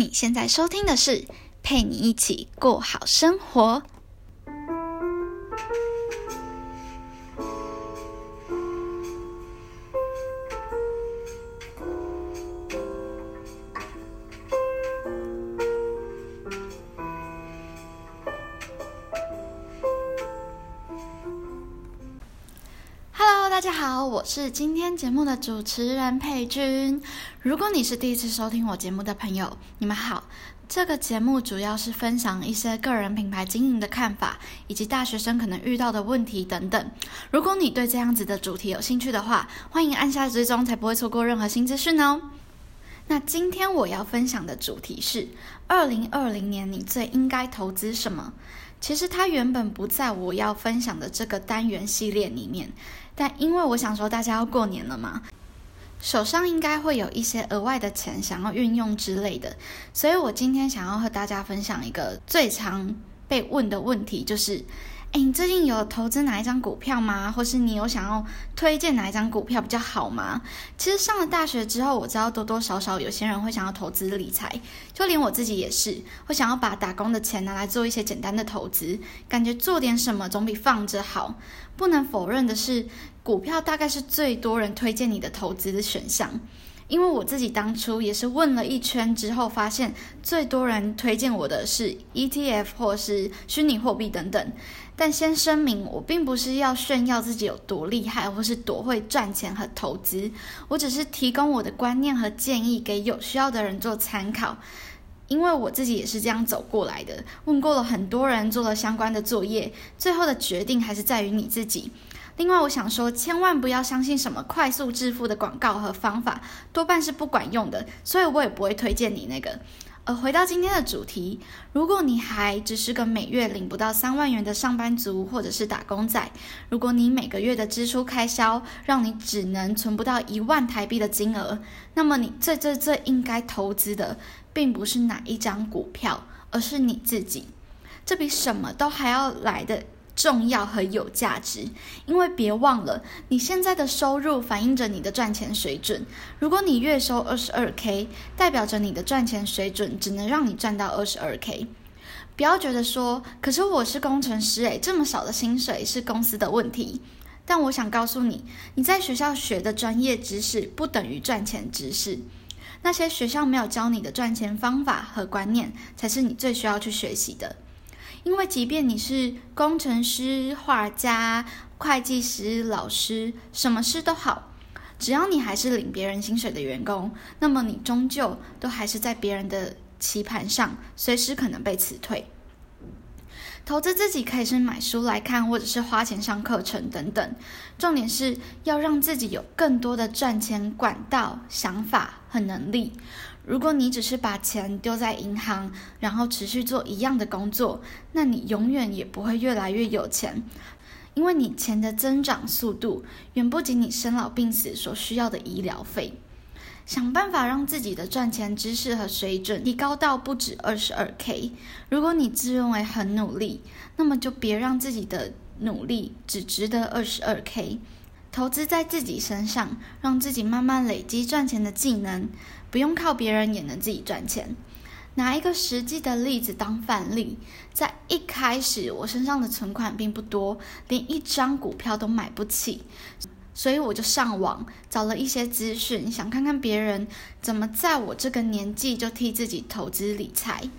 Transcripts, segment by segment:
你现在收听的是陪你一起过好生活。大家好，我是今天节目的主持人佩君。如果你是第一次收听我节目的朋友，你们好。这个节目主要是分享一些个人品牌经营的看法，以及大学生可能遇到的问题等等。如果你对这样子的主题有兴趣的话，欢迎按下追踪，才不会错过任何新资讯哦。那今天我要分享的主题是：二零二零年你最应该投资什么？其实它原本不在我要分享的这个单元系列里面，但因为我想说大家要过年了嘛，手上应该会有一些额外的钱想要运用之类的，所以我今天想要和大家分享一个最常被问的问题，就是。哎，你最近有投资哪一张股票吗？或是你有想要推荐哪一张股票比较好吗？其实上了大学之后，我知道多多少少有些人会想要投资理财，就连我自己也是，会想要把打工的钱拿来做一些简单的投资，感觉做点什么总比放着好。不能否认的是，股票大概是最多人推荐你的投资的选项。因为我自己当初也是问了一圈之后，发现最多人推荐我的是 ETF 或是虚拟货币等等。但先声明，我并不是要炫耀自己有多厉害，或是多会赚钱和投资，我只是提供我的观念和建议给有需要的人做参考。因为我自己也是这样走过来的，问过了很多人，做了相关的作业，最后的决定还是在于你自己。另外，我想说，千万不要相信什么快速致富的广告和方法，多半是不管用的，所以我也不会推荐你那个。呃，回到今天的主题，如果你还只是个每月领不到三万元的上班族，或者是打工仔，如果你每个月的支出开销让你只能存不到一万台币的金额，那么你最最最应该投资的，并不是哪一张股票，而是你自己，这比什么都还要来的。重要和有价值，因为别忘了，你现在的收入反映着你的赚钱水准。如果你月收二十二 k，代表着你的赚钱水准只能让你赚到二十二 k。不要觉得说，可是我是工程师诶，这么少的薪水是公司的问题。但我想告诉你，你在学校学的专业知识不等于赚钱知识，那些学校没有教你的赚钱方法和观念，才是你最需要去学习的。因为即便你是工程师、画家、会计师、老师，什么事都好，只要你还是领别人薪水的员工，那么你终究都还是在别人的棋盘上，随时可能被辞退。投资自己可以是买书来看，或者是花钱上课程等等。重点是要让自己有更多的赚钱管道、想法和能力。如果你只是把钱丢在银行，然后持续做一样的工作，那你永远也不会越来越有钱，因为你钱的增长速度远不及你生老病死所需要的医疗费。想办法让自己的赚钱知识和水准提高到不止二十二 k。如果你自认为很努力，那么就别让自己的努力只值得二十二 k。投资在自己身上，让自己慢慢累积赚钱的技能，不用靠别人也能自己赚钱。拿一个实际的例子当范例，在一开始我身上的存款并不多，连一张股票都买不起。所以我就上网找了一些资讯，想看看别人怎么在我这个年纪就替自己投资理财。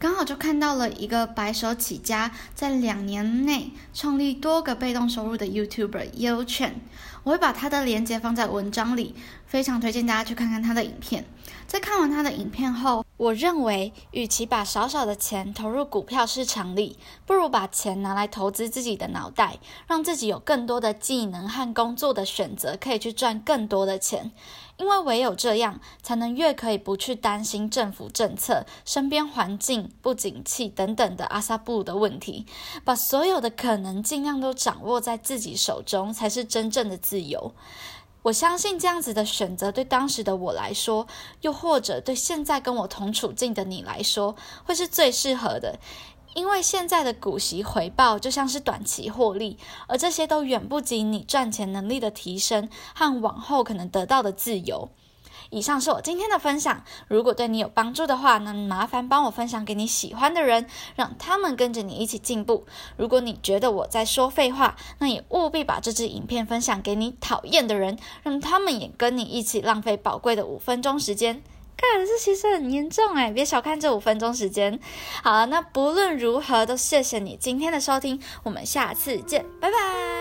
刚好就看到了一个白手起家，在两年内创立多个被动收入的 YouTuber You Chen。我会把他的链接放在文章里，非常推荐大家去看看他的影片。在看完他的影片后，我认为，与其把少少的钱投入股票市场里，不如把钱拿来投资自己的脑袋，让自己有更多的技能和工作的选择，可以去赚更多的钱。因为唯有这样，才能越可以不去担心政府政策、身边环境不景气等等的阿萨布鲁的问题，把所有的可能尽量都掌握在自己手中，才是真正的自由。我相信这样子的选择，对当时的我来说，又或者对现在跟我同处境的你来说，会是最适合的。因为现在的股息回报就像是短期获利，而这些都远不及你赚钱能力的提升和往后可能得到的自由。以上是我今天的分享，如果对你有帮助的话，那麻烦帮我分享给你喜欢的人，让他们跟着你一起进步。如果你觉得我在说废话，那也务必把这支影片分享给你讨厌的人，让他们也跟你一起浪费宝贵的五分钟时间。看，这其实很严重哎，别小看这五分钟时间。好了，那不论如何，都谢谢你今天的收听，我们下次见，拜拜。